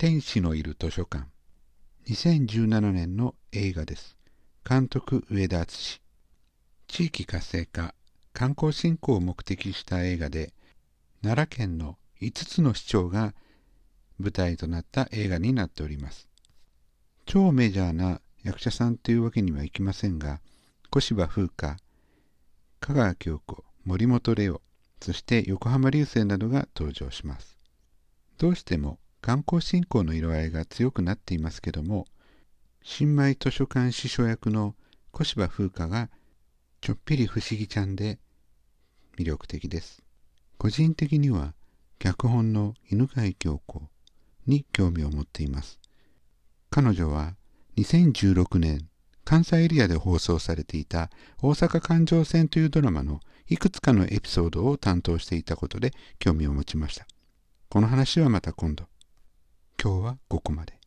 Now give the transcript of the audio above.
天使のいる図書館。2017年の映画です。監督上田敦地域活性化観光振興を目的した映画で奈良県の5つの市町が舞台となった映画になっております。超メジャーな役者さんというわけにはいきませんが小芝風花香川京子森本レオそして横浜流星などが登場します。どうしても観光振興の色合いが強くなっていますけども新米図書館司書役の小芝風花がちょっぴり不思議ちゃんで魅力的です個人的には脚本の犬飼京子に興味を持っています彼女は2016年関西エリアで放送されていた大阪環状線というドラマのいくつかのエピソードを担当していたことで興味を持ちました。この話はまた今度。今日はここまで。